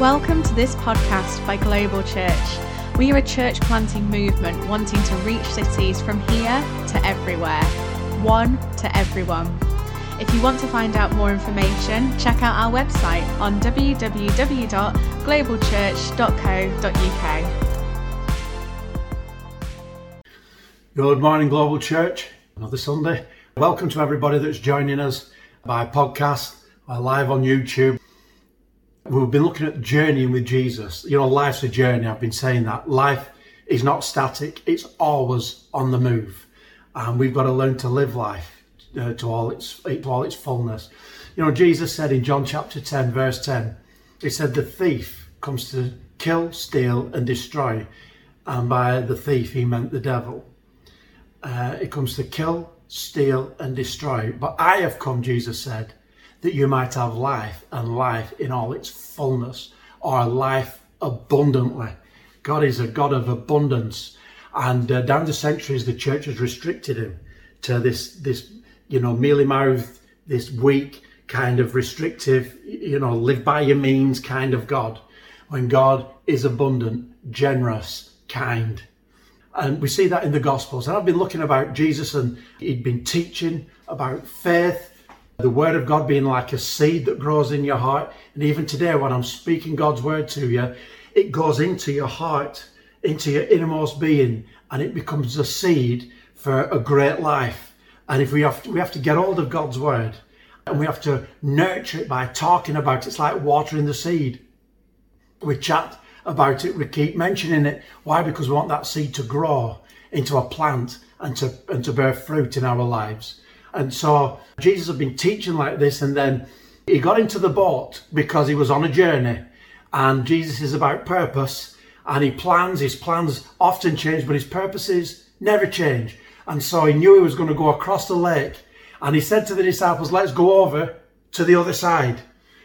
Welcome to this podcast by Global Church. We are a church planting movement wanting to reach cities from here to everywhere, one to everyone. If you want to find out more information, check out our website on www.globalchurch.co.uk. Good morning, Global Church. Another Sunday. Welcome to everybody that's joining us by podcast or live on YouTube. We've been looking at journeying with Jesus. You know, life's a journey. I've been saying that. Life is not static, it's always on the move. And we've got to learn to live life uh, to, all its, to all its fullness. You know, Jesus said in John chapter 10, verse 10, He said, The thief comes to kill, steal, and destroy. And by the thief, he meant the devil. Uh, it comes to kill, steal, and destroy. But I have come, Jesus said, that you might have life and life in all its fullness or life abundantly. God is a God of abundance. And uh, down the centuries, the church has restricted him to this, this, you know, mealy mouthed, this weak kind of restrictive, you know, live by your means kind of God. When God is abundant, generous, kind. And we see that in the Gospels. And I've been looking about Jesus and he'd been teaching about faith the word of God being like a seed that grows in your heart. And even today, when I'm speaking God's word to you, it goes into your heart, into your innermost being, and it becomes a seed for a great life. And if we have to, we have to get hold of God's word and we have to nurture it by talking about it. It's like watering the seed. We chat about it, we keep mentioning it. Why? Because we want that seed to grow into a plant and to and to bear fruit in our lives. And so Jesus had been teaching like this, and then he got into the boat because he was on a journey. And Jesus is about purpose, and he plans. His plans often change, but his purposes never change. And so he knew he was going to go across the lake. And he said to the disciples, Let's go over to the other side.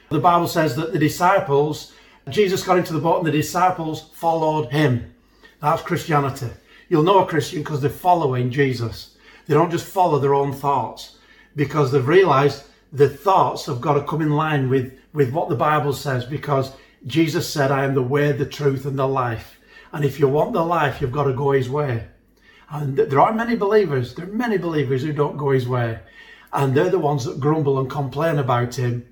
The Bible says that the disciples, Jesus got into the boat and the disciples followed him. That's Christianity. You'll know a Christian because they're following Jesus. They don't just follow their own thoughts because they've realized the thoughts have got to come in line with, with what the Bible says because Jesus said, I am the way, the truth, and the life. And if you want the life, you've got to go his way. And there are many believers, there are many believers who don't go his way. And they're the ones that grumble and complain about him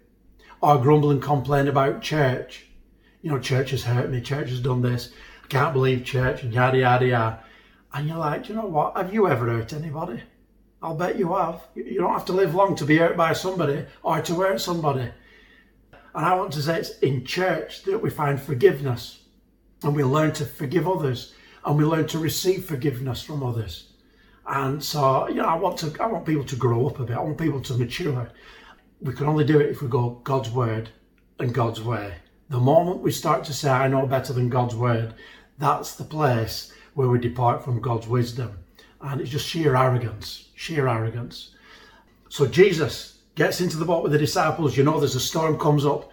or grumble and complain about church. You know, church has hurt me, church has done this. I can't believe church, and yada, yada, yada. And you're like, you know what? Have you ever hurt anybody? I'll bet you have. You don't have to live long to be hurt by somebody or to hurt somebody. And I want to say it's in church that we find forgiveness and we learn to forgive others and we learn to receive forgiveness from others. And so, you know, I want to I want people to grow up a bit. I want people to mature. We can only do it if we go God's word and God's way. The moment we start to say, I know better than God's word, that's the place where we depart from God's wisdom. And it's just sheer arrogance, sheer arrogance. So Jesus gets into the boat with the disciples. You know, there's a storm comes up.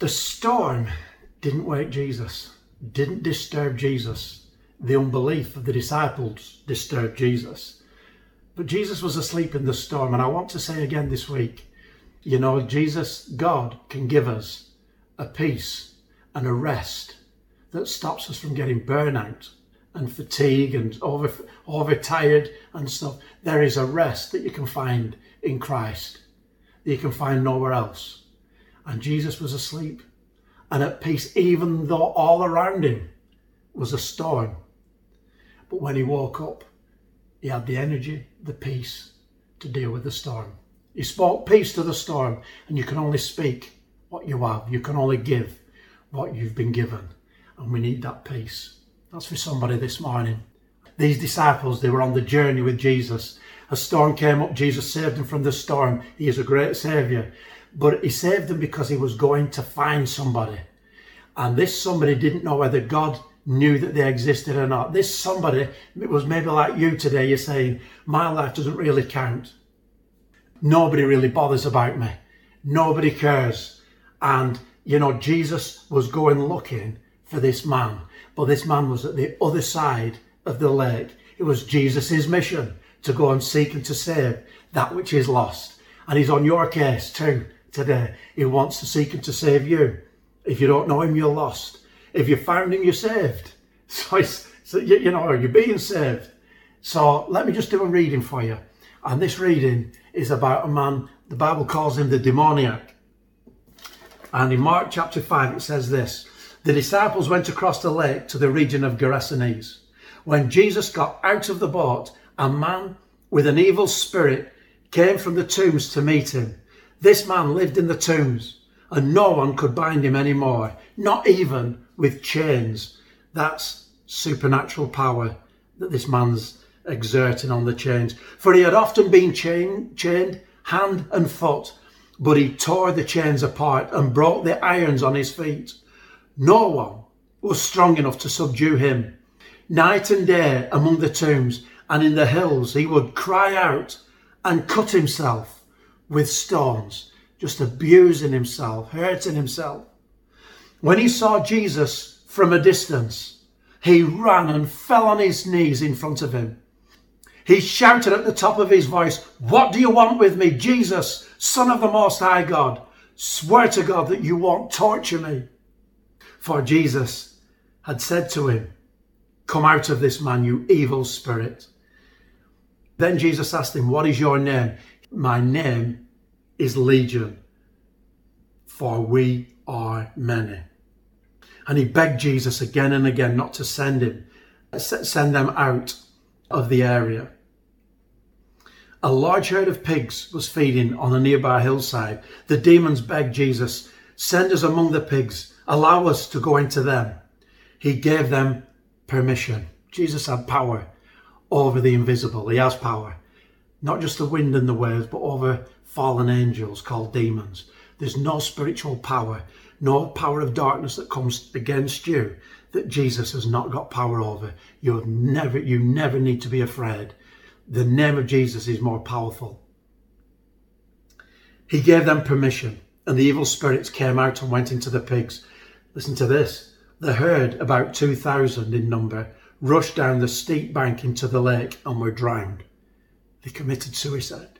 The storm didn't wake Jesus, didn't disturb Jesus. The unbelief of the disciples disturbed Jesus. But Jesus was asleep in the storm. And I want to say again this week, you know, Jesus, God, can give us a peace and a rest that stops us from getting burnout and fatigue and over overtired and stuff, there is a rest that you can find in Christ that you can find nowhere else. And Jesus was asleep and at peace, even though all around him was a storm. But when he woke up, he had the energy, the peace to deal with the storm. He spoke peace to the storm, and you can only speak what you have. You can only give what you've been given. And we need that peace. That's for somebody this morning. These disciples, they were on the journey with Jesus. A storm came up, Jesus saved them from the storm. He is a great Saviour. But he saved them because he was going to find somebody. And this somebody didn't know whether God knew that they existed or not. This somebody it was maybe like you today, you're saying, My life doesn't really count. Nobody really bothers about me. Nobody cares. And, you know, Jesus was going looking for this man. But this man was at the other side of the lake. It was Jesus' mission to go and seek and to save that which is lost. And he's on your case too today. He wants to seek and to save you. If you don't know him, you're lost. If you found him, you're saved. So, so you, you know, you're being saved. So let me just do a reading for you. And this reading is about a man, the Bible calls him the demoniac. And in Mark chapter 5, it says this The disciples went across the lake to the region of Gerasenes. When Jesus got out of the boat, a man with an evil spirit came from the tombs to meet him. This man lived in the tombs, and no one could bind him anymore, not even with chains. That's supernatural power that this man's exerting on the chains. For he had often been chain, chained hand and foot but he tore the chains apart and broke the irons on his feet. No one was strong enough to subdue him. Night and day among the tombs and in the hills, he would cry out and cut himself with stones, just abusing himself, hurting himself. When he saw Jesus from a distance, he ran and fell on his knees in front of him. He shouted at the top of his voice, What do you want with me, Jesus, Son of the Most High God? Swear to God that you won't torture me. For Jesus had said to him, Come out of this man, you evil spirit. Then Jesus asked him, What is your name? My name is Legion, for we are many. And he begged Jesus again and again not to send him, send them out of the area. A large herd of pigs was feeding on a nearby hillside. The demons begged Jesus, Send us among the pigs, allow us to go into them. He gave them permission. Jesus had power over the invisible. He has power, not just the wind and the waves, but over fallen angels called demons. There's no spiritual power, no power of darkness that comes against you that Jesus has not got power over. You never, you never need to be afraid. The name of Jesus is more powerful. He gave them permission, and the evil spirits came out and went into the pigs. Listen to this. The herd, about 2,000 in number, rushed down the steep bank into the lake and were drowned. They committed suicide.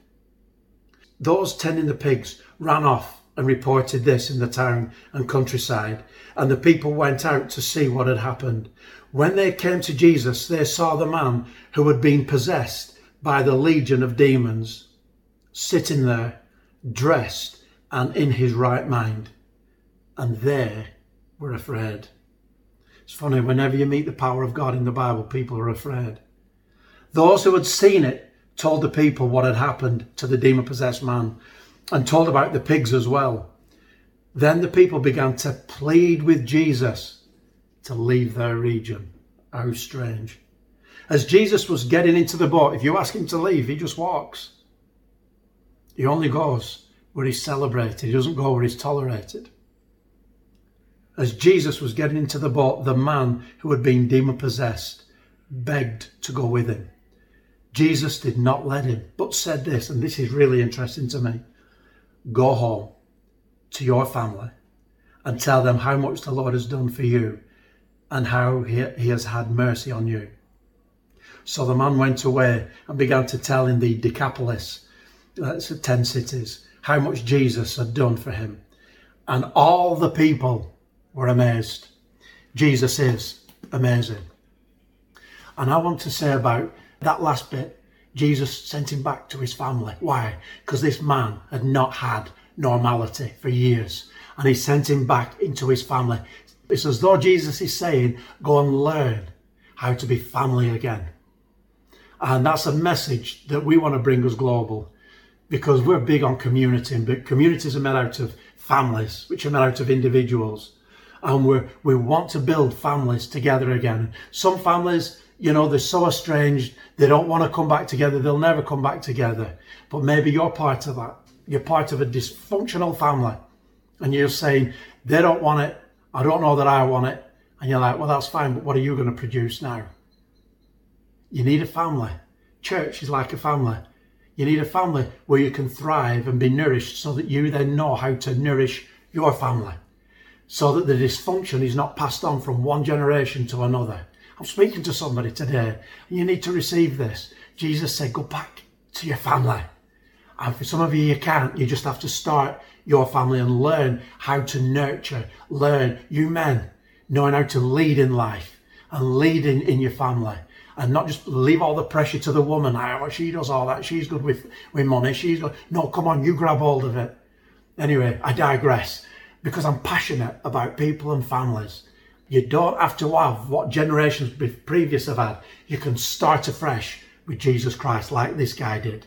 Those tending the pigs ran off and reported this in the town and countryside, and the people went out to see what had happened. When they came to Jesus, they saw the man who had been possessed by the legion of demons sitting there, dressed and in his right mind, and they were afraid. It's funny, whenever you meet the power of God in the Bible, people are afraid. Those who had seen it told the people what had happened to the demon possessed man and told about the pigs as well. Then the people began to plead with Jesus to leave their region. How strange. As Jesus was getting into the boat, if you ask him to leave, he just walks. He only goes where he's celebrated, he doesn't go where he's tolerated. As Jesus was getting into the boat, the man who had been demon possessed begged to go with him. Jesus did not let him, but said this, and this is really interesting to me go home to your family and tell them how much the Lord has done for you and how he, he has had mercy on you. So the man went away and began to tell in the Decapolis, that's 10 cities, how much Jesus had done for him. And all the people were amazed. Jesus is amazing. And I want to say about that last bit Jesus sent him back to his family. Why? Because this man had not had normality for years. And he sent him back into his family. It's as though Jesus is saying, go and learn how to be family again. And that's a message that we want to bring us global because we're big on community, but communities are made out of families, which are made out of individuals. And we we want to build families together again. Some families you know, they're so estranged, they don't want to come back together, they'll never come back together. But maybe you're part of that. You're part of a dysfunctional family. And you're saying, they don't want it, I don't know that I want it. And you're like, well, that's fine, but what are you going to produce now? You need a family. Church is like a family. You need a family where you can thrive and be nourished so that you then know how to nourish your family. So that the dysfunction is not passed on from one generation to another I'm speaking to somebody today, and you need to receive this. Jesus said, Go back to your family And for some of you, you can't. You just have to start your family and learn how to nurture, learn, you men, knowing how to lead in life and lead in, your family and not just leave all the pressure to the woman. Oh, she does all that. She's good with, with money. She's good. No, come on, you grab hold of it. Anyway, I digress because I'm passionate about people and families. You don't have to have what generations previous have had. You can start afresh with Jesus Christ like this guy did.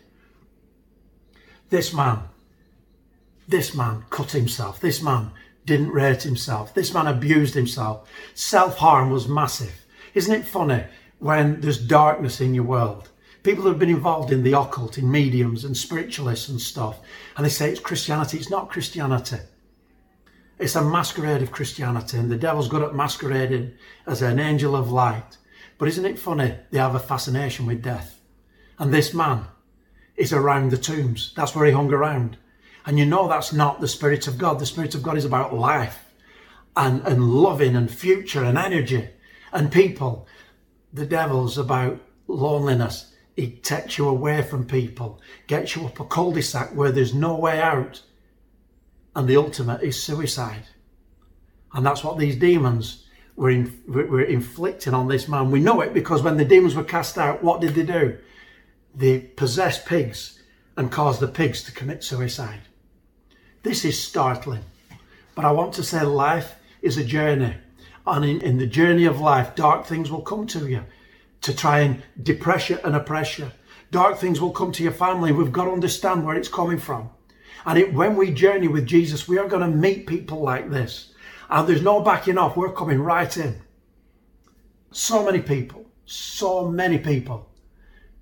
This man, this man cut himself. This man didn't rate himself. This man abused himself. Self harm was massive. Isn't it funny when there's darkness in your world? People have been involved in the occult, in mediums and spiritualists and stuff, and they say it's Christianity. It's not Christianity. It's a masquerade of Christianity, and the devil's good at masquerading as an angel of light. But isn't it funny? They have a fascination with death. And this man is around the tombs. That's where he hung around. And you know that's not the Spirit of God. The Spirit of God is about life and, and loving and future and energy and people. The devil's about loneliness. He takes you away from people, gets you up a cul-de-sac where there's no way out. And the ultimate is suicide. And that's what these demons were, in, were inflicting on this man. We know it because when the demons were cast out, what did they do? They possessed pigs and caused the pigs to commit suicide. This is startling. But I want to say life is a journey. And in, in the journey of life, dark things will come to you to try and depress you and oppress you. Dark things will come to your family. We've got to understand where it's coming from. And it, when we journey with Jesus, we are going to meet people like this. And there's no backing off. We're coming right in. So many people, so many people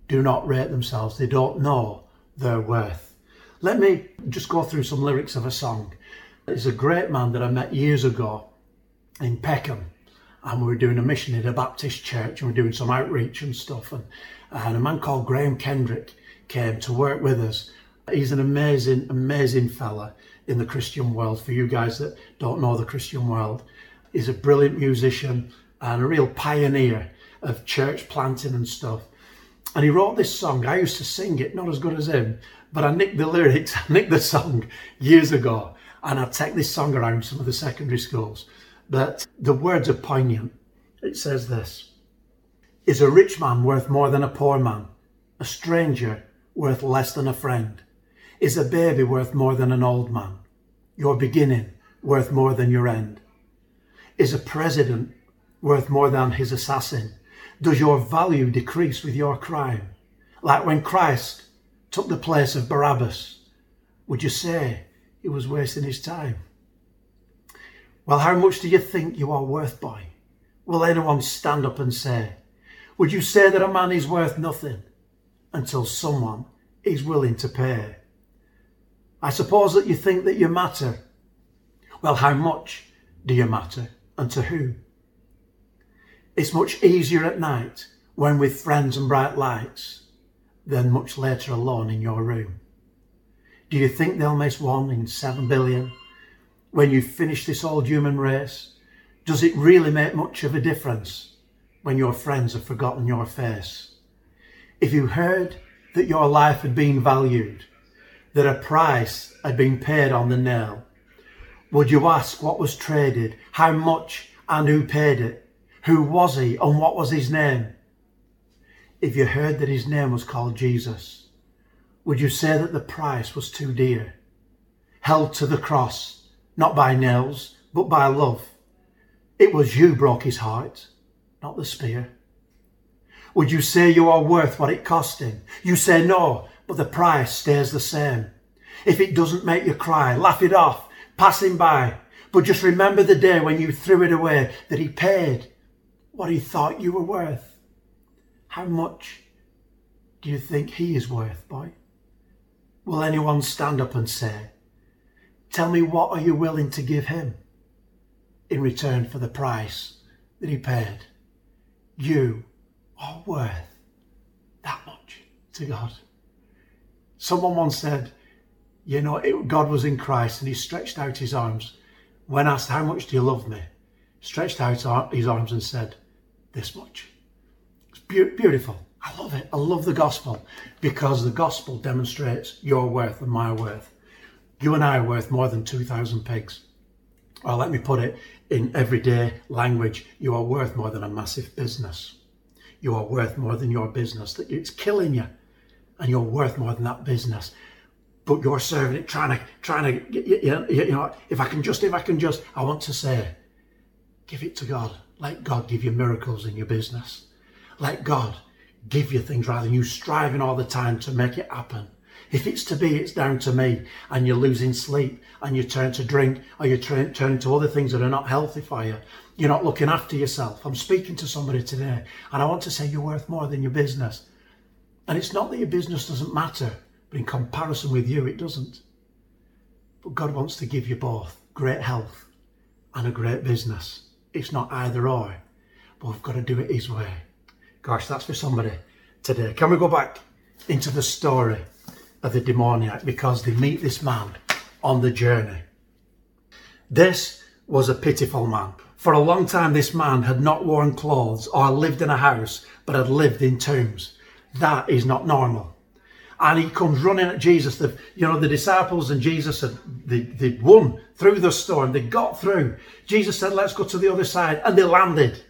do not rate themselves. They don't know their worth. Let me just go through some lyrics of a song. There's a great man that I met years ago in Peckham, and we were doing a mission in a Baptist church, and we were doing some outreach and stuff. And, and a man called Graham Kendrick came to work with us. He's an amazing, amazing fella in the Christian world. For you guys that don't know the Christian world, he's a brilliant musician and a real pioneer of church planting and stuff. And he wrote this song. I used to sing it, not as good as him, but I nicked the lyrics, I nicked the song years ago, and I take this song around some of the secondary schools. But the words are poignant. It says this Is a rich man worth more than a poor man? A stranger worth less than a friend? Is a baby worth more than an old man? Your beginning worth more than your end? Is a president worth more than his assassin? Does your value decrease with your crime? Like when Christ took the place of Barabbas, would you say he was wasting his time? Well, how much do you think you are worth, boy? Will anyone stand up and say, Would you say that a man is worth nothing until someone is willing to pay? I suppose that you think that you matter. Well, how much do you matter and to whom? It's much easier at night when with friends and bright lights than much later alone in your room? Do you think they'll miss one in seven billion? When you finish this old human race, does it really make much of a difference when your friends have forgotten your face? If you heard that your life had been valued, that a price had been paid on the nail, would you ask what was traded, how much and who paid it? Who was he and what was his name? if you heard that his name was called Jesus, would you say that the price was too dear? Held to the cross, not by nails, but by love. It was you broke his heart, not the spear. Would you say you are worth what it cost him? You say no, but the price stays the same. If it doesn't make you cry, laugh it off, pass him by. But just remember the day when you threw it away, that he paid what he thought you were worth. How much do you think he is worth, boy? Will anyone stand up and say, Tell me what are you willing to give him in return for the price that he paid? You are worth that much to God. Someone once said, you know, it, God was in Christ and he stretched out his arms. When asked, How much do you love me? stretched out his arms and said, This much. It's be- beautiful. I love it. I love the gospel because the gospel demonstrates your worth and my worth. You and I are worth more than 2,000 pigs. Or let me put it in everyday language you are worth more than a massive business. You are worth more than your business. That It's killing you, and you're worth more than that business. But you're serving it, trying to, trying to, you know, you know, if I can just, if I can just, I want to say, give it to God. Let God give you miracles in your business. Let God give you things rather than you striving all the time to make it happen. If it's to be, it's down to me. And you're losing sleep and you turn to drink or you turn, turn to other things that are not healthy for you. You're not looking after yourself. I'm speaking to somebody today and I want to say you're worth more than your business. And it's not that your business doesn't matter, but in comparison with you, it doesn't. But God wants to give you both great health and a great business. It's not either or, but we've got to do it His way. Gosh, that's for somebody today. Can we go back into the story of the demoniac because they meet this man on the journey? This was a pitiful man. For a long time, this man had not worn clothes or lived in a house, but had lived in tombs. That is not normal. And he comes running at Jesus. The, you know, the disciples and Jesus had they, they won through the storm. They got through. Jesus said, let's go to the other side. And they landed.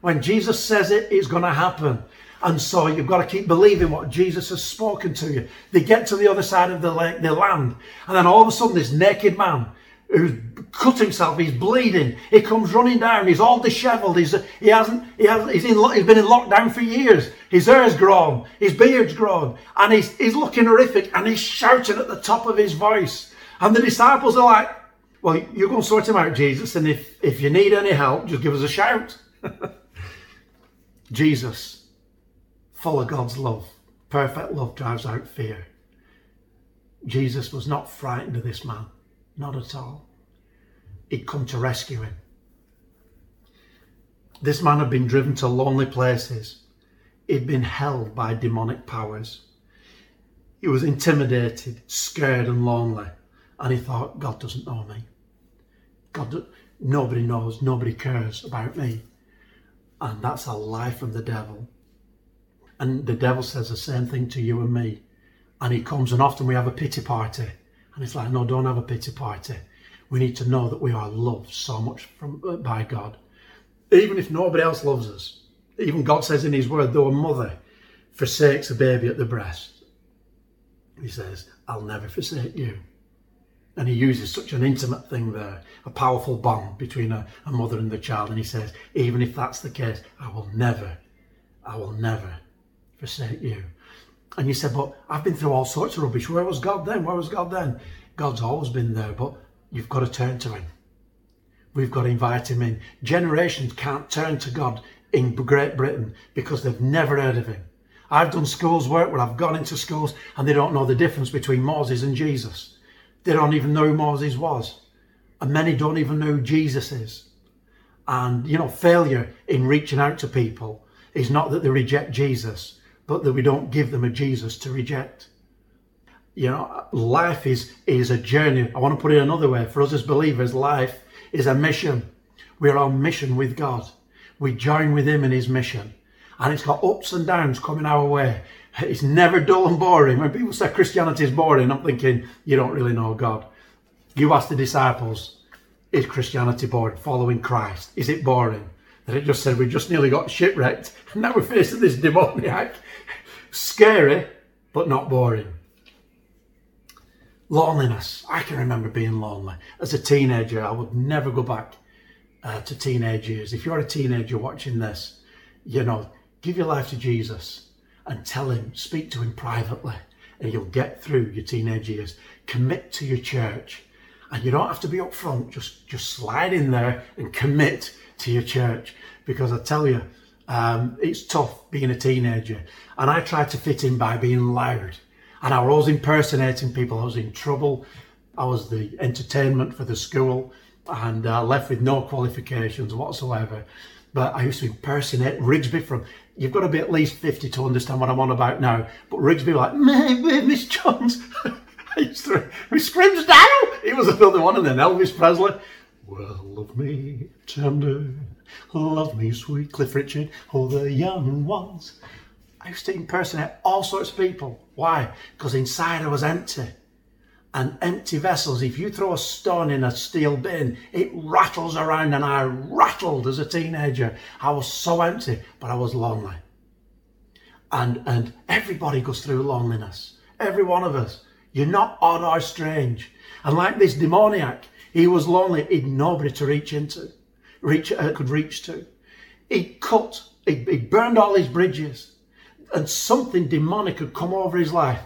When Jesus says it, it's going to happen. And so you've got to keep believing what Jesus has spoken to you. They get to the other side of the lake, they land. And then all of a sudden, this naked man who's cut himself, he's bleeding, he comes running down, he's all disheveled, he's, he hasn't, he has, he's, in, he's been in lockdown for years. His hair's grown, his beard's grown, and he's, he's looking horrific, and he's shouting at the top of his voice. And the disciples are like, well, you're going to sort him out, Jesus, and if, if you need any help, just give us a shout. Jesus, full of God's love, perfect love drives out fear. Jesus was not frightened of this man, not at all. He'd come to rescue him. This man had been driven to lonely places. He'd been held by demonic powers. He was intimidated, scared, and lonely. And he thought, God doesn't know me. God, nobody knows, nobody cares about me. And that's a lie from the devil. And the devil says the same thing to you and me. And he comes, and often we have a pity party. And it's like, no, don't have a pity party. We need to know that we are loved so much from by God. Even if nobody else loves us. Even God says in his word, though a mother forsakes a baby at the breast, he says, I'll never forsake you. And he uses such an intimate thing there, a powerful bond between a, a, mother and the child. And he says, even if that's the case, I will never, I will never forsake you. And you said, but I've been through all sorts of rubbish. Where was God then? Where was God then? God's always been there, but you've got to turn to him. We've got to invite him in. Generations can't turn to God in Great Britain because they've never heard of him. I've done schools work where I've gone into schools and they don't know the difference between Moses and Jesus. They don't even know who Moses was. And many don't even know who Jesus is. And, you know, failure in reaching out to people is not that they reject Jesus, but that we don't give them a Jesus to reject. You know, life is, is a journey. I want to put it another way. For us as believers, life is a mission. We're on mission with God. We join with Him in His mission. And it's got ups and downs coming our way. It's never dull and boring. When people say Christianity is boring, I'm thinking, you don't really know God. You ask the disciples, is Christianity boring? Following Christ. Is it boring? That it just said we just nearly got shipwrecked and now we're facing this demoniac. Scary, but not boring. Loneliness. I can remember being lonely. As a teenager, I would never go back uh, to teenage years. If you're a teenager watching this, you know, give your life to Jesus and tell him, speak to him privately, and you'll get through your teenage years. Commit to your church. And you don't have to be up front, just, just slide in there and commit to your church. Because I tell you, um, it's tough being a teenager. And I tried to fit in by being loud. And I was always impersonating people. I was in trouble. I was the entertainment for the school and uh, left with no qualifications whatsoever. But I used to impersonate Rigsby from you've got to be at least 50 to understand what I'm on about now. But Rigsby like, Miss Jones. I used to, we screams down. He was another one, and then Elvis Presley. Well, love me tender, love me sweet, Cliff Richard, all the young ones. I used to impersonate all sorts of people. Why? Because inside I was empty. And empty vessels, if you throw a stone in a steel bin, it rattles around and I rattled as a teenager. I was so empty, but I was lonely. And, and everybody goes through loneliness. Every one of us. You're not odd or strange. And like this demoniac, he was lonely. He'd nobody to reach into, reach, uh, could reach to. He cut, he, he burned all his bridges and something demonic had come over his life.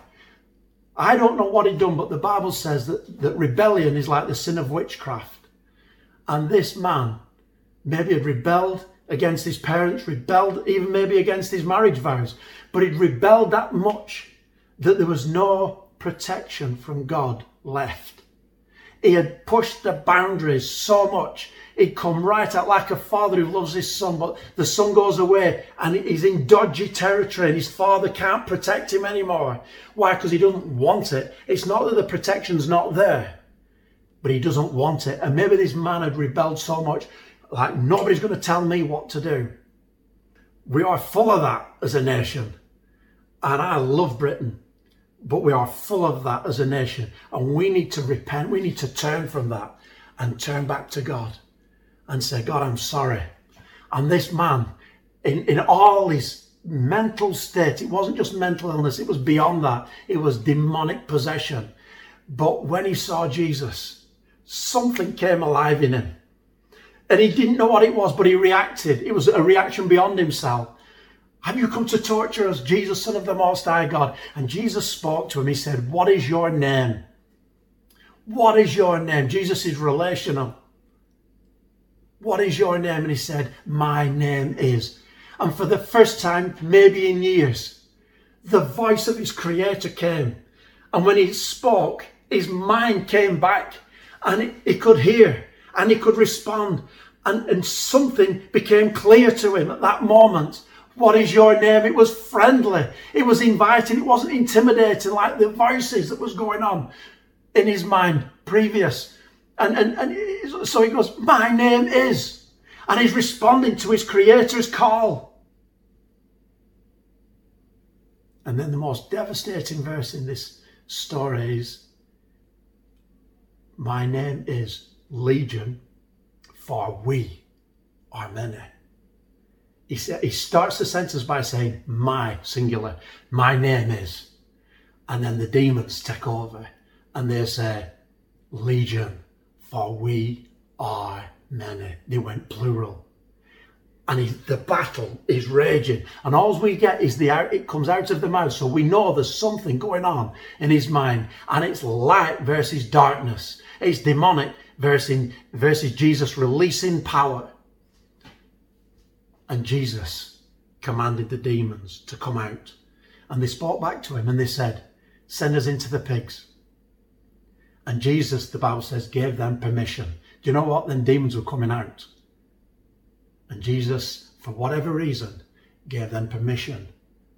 I don't know what he'd done, but the Bible says that, that rebellion is like the sin of witchcraft. And this man maybe had rebelled against his parents, rebelled even maybe against his marriage vows, but he'd rebelled that much that there was no protection from God left. He had pushed the boundaries so much he'd come right out like a father who loves his son, but the son goes away and he's in dodgy territory and his father can't protect him anymore. Why? Because he doesn't want it. It's not that the protection's not there, but he doesn't want it. And maybe this man had rebelled so much, like nobody's going to tell me what to do. We are full of that as a nation. And I love Britain, but we are full of that as a nation. And we need to repent. We need to turn from that and turn back to God and say, God, I'm sorry. And this man, in, in all his mental state, it wasn't just mental illness, it was beyond that. It was demonic possession. But when he saw Jesus, something came alive in him. And he didn't know what it was, but he reacted. It was a reaction beyond himself. Have you come to torture us, Jesus, Son of the Most High God? And Jesus spoke to him. He said, What is your name? What is your name? Jesus is relational. What is your name? And he said, My name is. And for the first time, maybe in years, the voice of his creator came. And when he spoke, his mind came back and he could hear and he could respond. And, and something became clear to him at that moment. What is your name? It was friendly. It was inviting. It wasn't intimidating like the voices that was going on in his mind previous. And, and, and so he goes, My name is. And he's responding to his creator's call. And then the most devastating verse in this story is My name is Legion, for we are many. He, he starts the sentence by saying, My singular, my name is. And then the demons take over and they say, Legion, for we are many. They went plural. And he, the battle is raging. And all we get is the it comes out of the mouth. So we know there's something going on in his mind. And it's light versus darkness. It's demonic versus, versus Jesus releasing power. And Jesus commanded the demons to come out. And they spoke back to him and they said, Send us into the pigs. And Jesus, the Bible says, gave them permission. Do you know what? Then demons were coming out. And Jesus, for whatever reason, gave them permission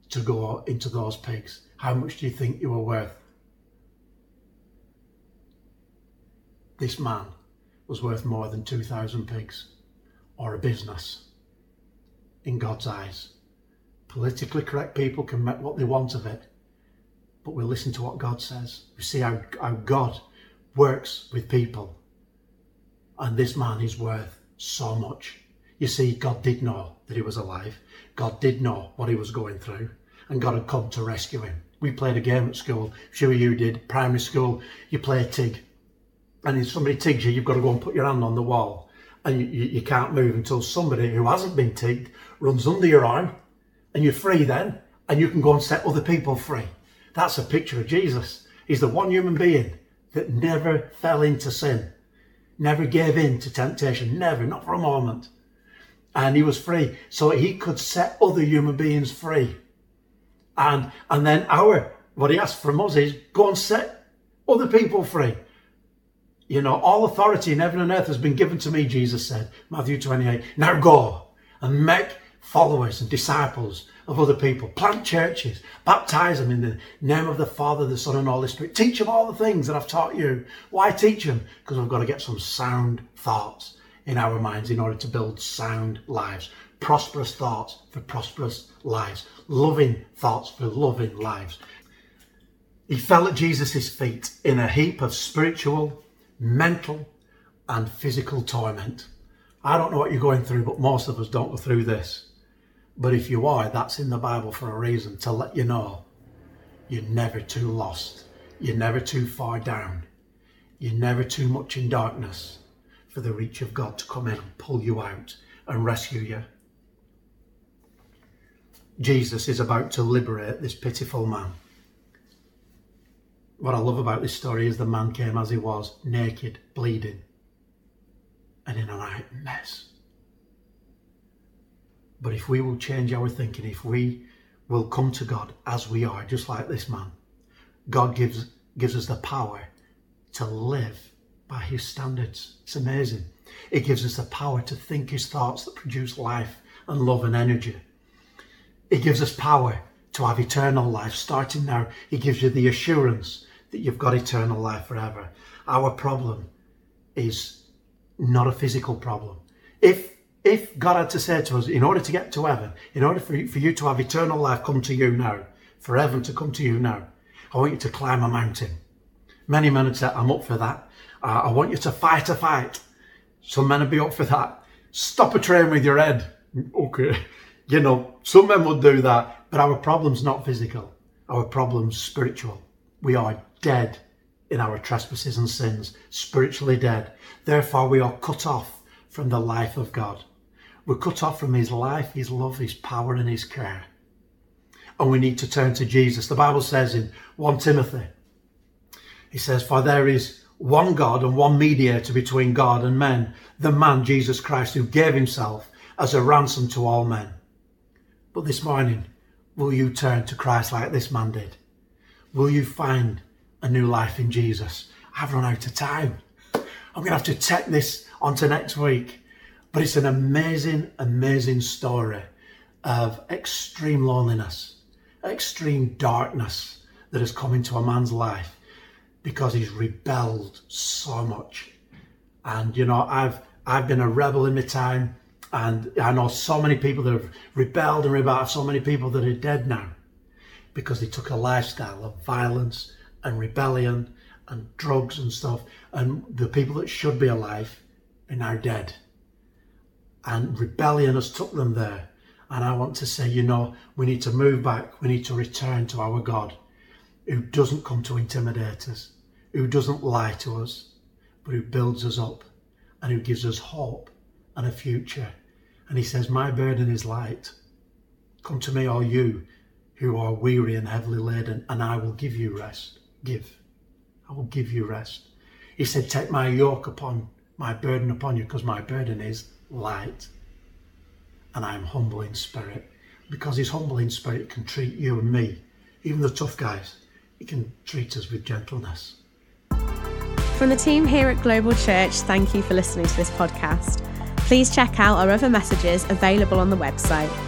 to go into those pigs. How much do you think you were worth? This man was worth more than 2,000 pigs or a business in God's eyes. Politically correct people can make what they want of it, but we listen to what God says. We see how, how God works with people. And this man is worth so much. You see, God did know that he was alive. God did know what he was going through. And God had come to rescue him. We played a game at school. Sure you did. Primary school, you play tig. And if somebody tigs you, you've got to go and put your hand on the wall. And you, you, you can't move until somebody who hasn't been tigged runs under your arm. And you're free then. And you can go and set other people free. That's a picture of Jesus. He's the one human being that never fell into sin, never gave in to temptation, never, not for a moment. And he was free, so he could set other human beings free. And and then our what he asked from us is go and set other people free. You know, all authority in heaven and earth has been given to me, Jesus said, Matthew 28. Now go and make followers and disciples of other people. Plant churches, baptize them in the name of the Father, the Son, and Holy Spirit. Teach them all the things that I've taught you. Why teach them? Because we've got to get some sound thoughts in our minds in order to build sound lives, prosperous thoughts for prosperous lives, loving thoughts for loving lives. He fell at Jesus' feet in a heap of spiritual, mental, and physical torment. I don't know what you're going through, but most of us don't go through this. But if you are, that's in the Bible for a reason to let you know you're never too lost. You're never too far down. You're never too much in darkness for the reach of God to come in and pull you out and rescue you. Jesus is about to liberate this pitiful man. What I love about this story is the man came as he was, naked, bleeding, and in a right mess. But if we will change our thinking, if we will come to God as we are, just like this man, God gives, gives us the power to live by his standards. It's amazing. It gives us the power to think his thoughts that produce life and love and energy. It gives us power to have eternal life starting now. He gives you the assurance that you've got eternal life forever. Our problem is not a physical problem. If if God had to say to us, in order to get to heaven, in order for you, for you to have eternal life come to you now, for heaven to come to you now, I want you to climb a mountain. Many men would I'm up for that. Uh, I want you to fight a fight. Some men would be up for that. Stop a train with your head. Okay. You know, some men would do that, but our problem's not physical. Our problem's spiritual. We are dead in our trespasses and sins, spiritually dead. Therefore, we are cut off from the life of God. We're cut off from His life, His love, His power, and His care. And we need to turn to Jesus. The Bible says in 1 Timothy, he says, For there is one God and one mediator between God and men, the man Jesus Christ, who gave himself as a ransom to all men. But this morning, will you turn to Christ like this man did? Will you find a new life in Jesus? I've run out of time. I'm going to have to take this onto next week. But it's an amazing, amazing story of extreme loneliness, extreme darkness that has come into a man's life because he's rebelled so much. And you know, I've I've been a rebel in my time, and I know so many people that have rebelled and rebelled. So many people that are dead now because they took a lifestyle of violence and rebellion and drugs and stuff. And the people that should be alive are now dead. And rebellion has took them there. And I want to say, you know, we need to move back. We need to return to our God who doesn't come to intimidate us, who doesn't lie to us, but who builds us up and who gives us hope and a future. And he says, My burden is light. Come to me, all you who are weary and heavily laden, and I will give you rest. Give. I will give you rest. He said, Take my yoke upon my burden upon you, because my burden is light. And I am humble in spirit. Because he's humble in spirit can treat you and me, even the tough guys, he can treat us with gentleness. From the team here at Global Church, thank you for listening to this podcast. Please check out our other messages available on the website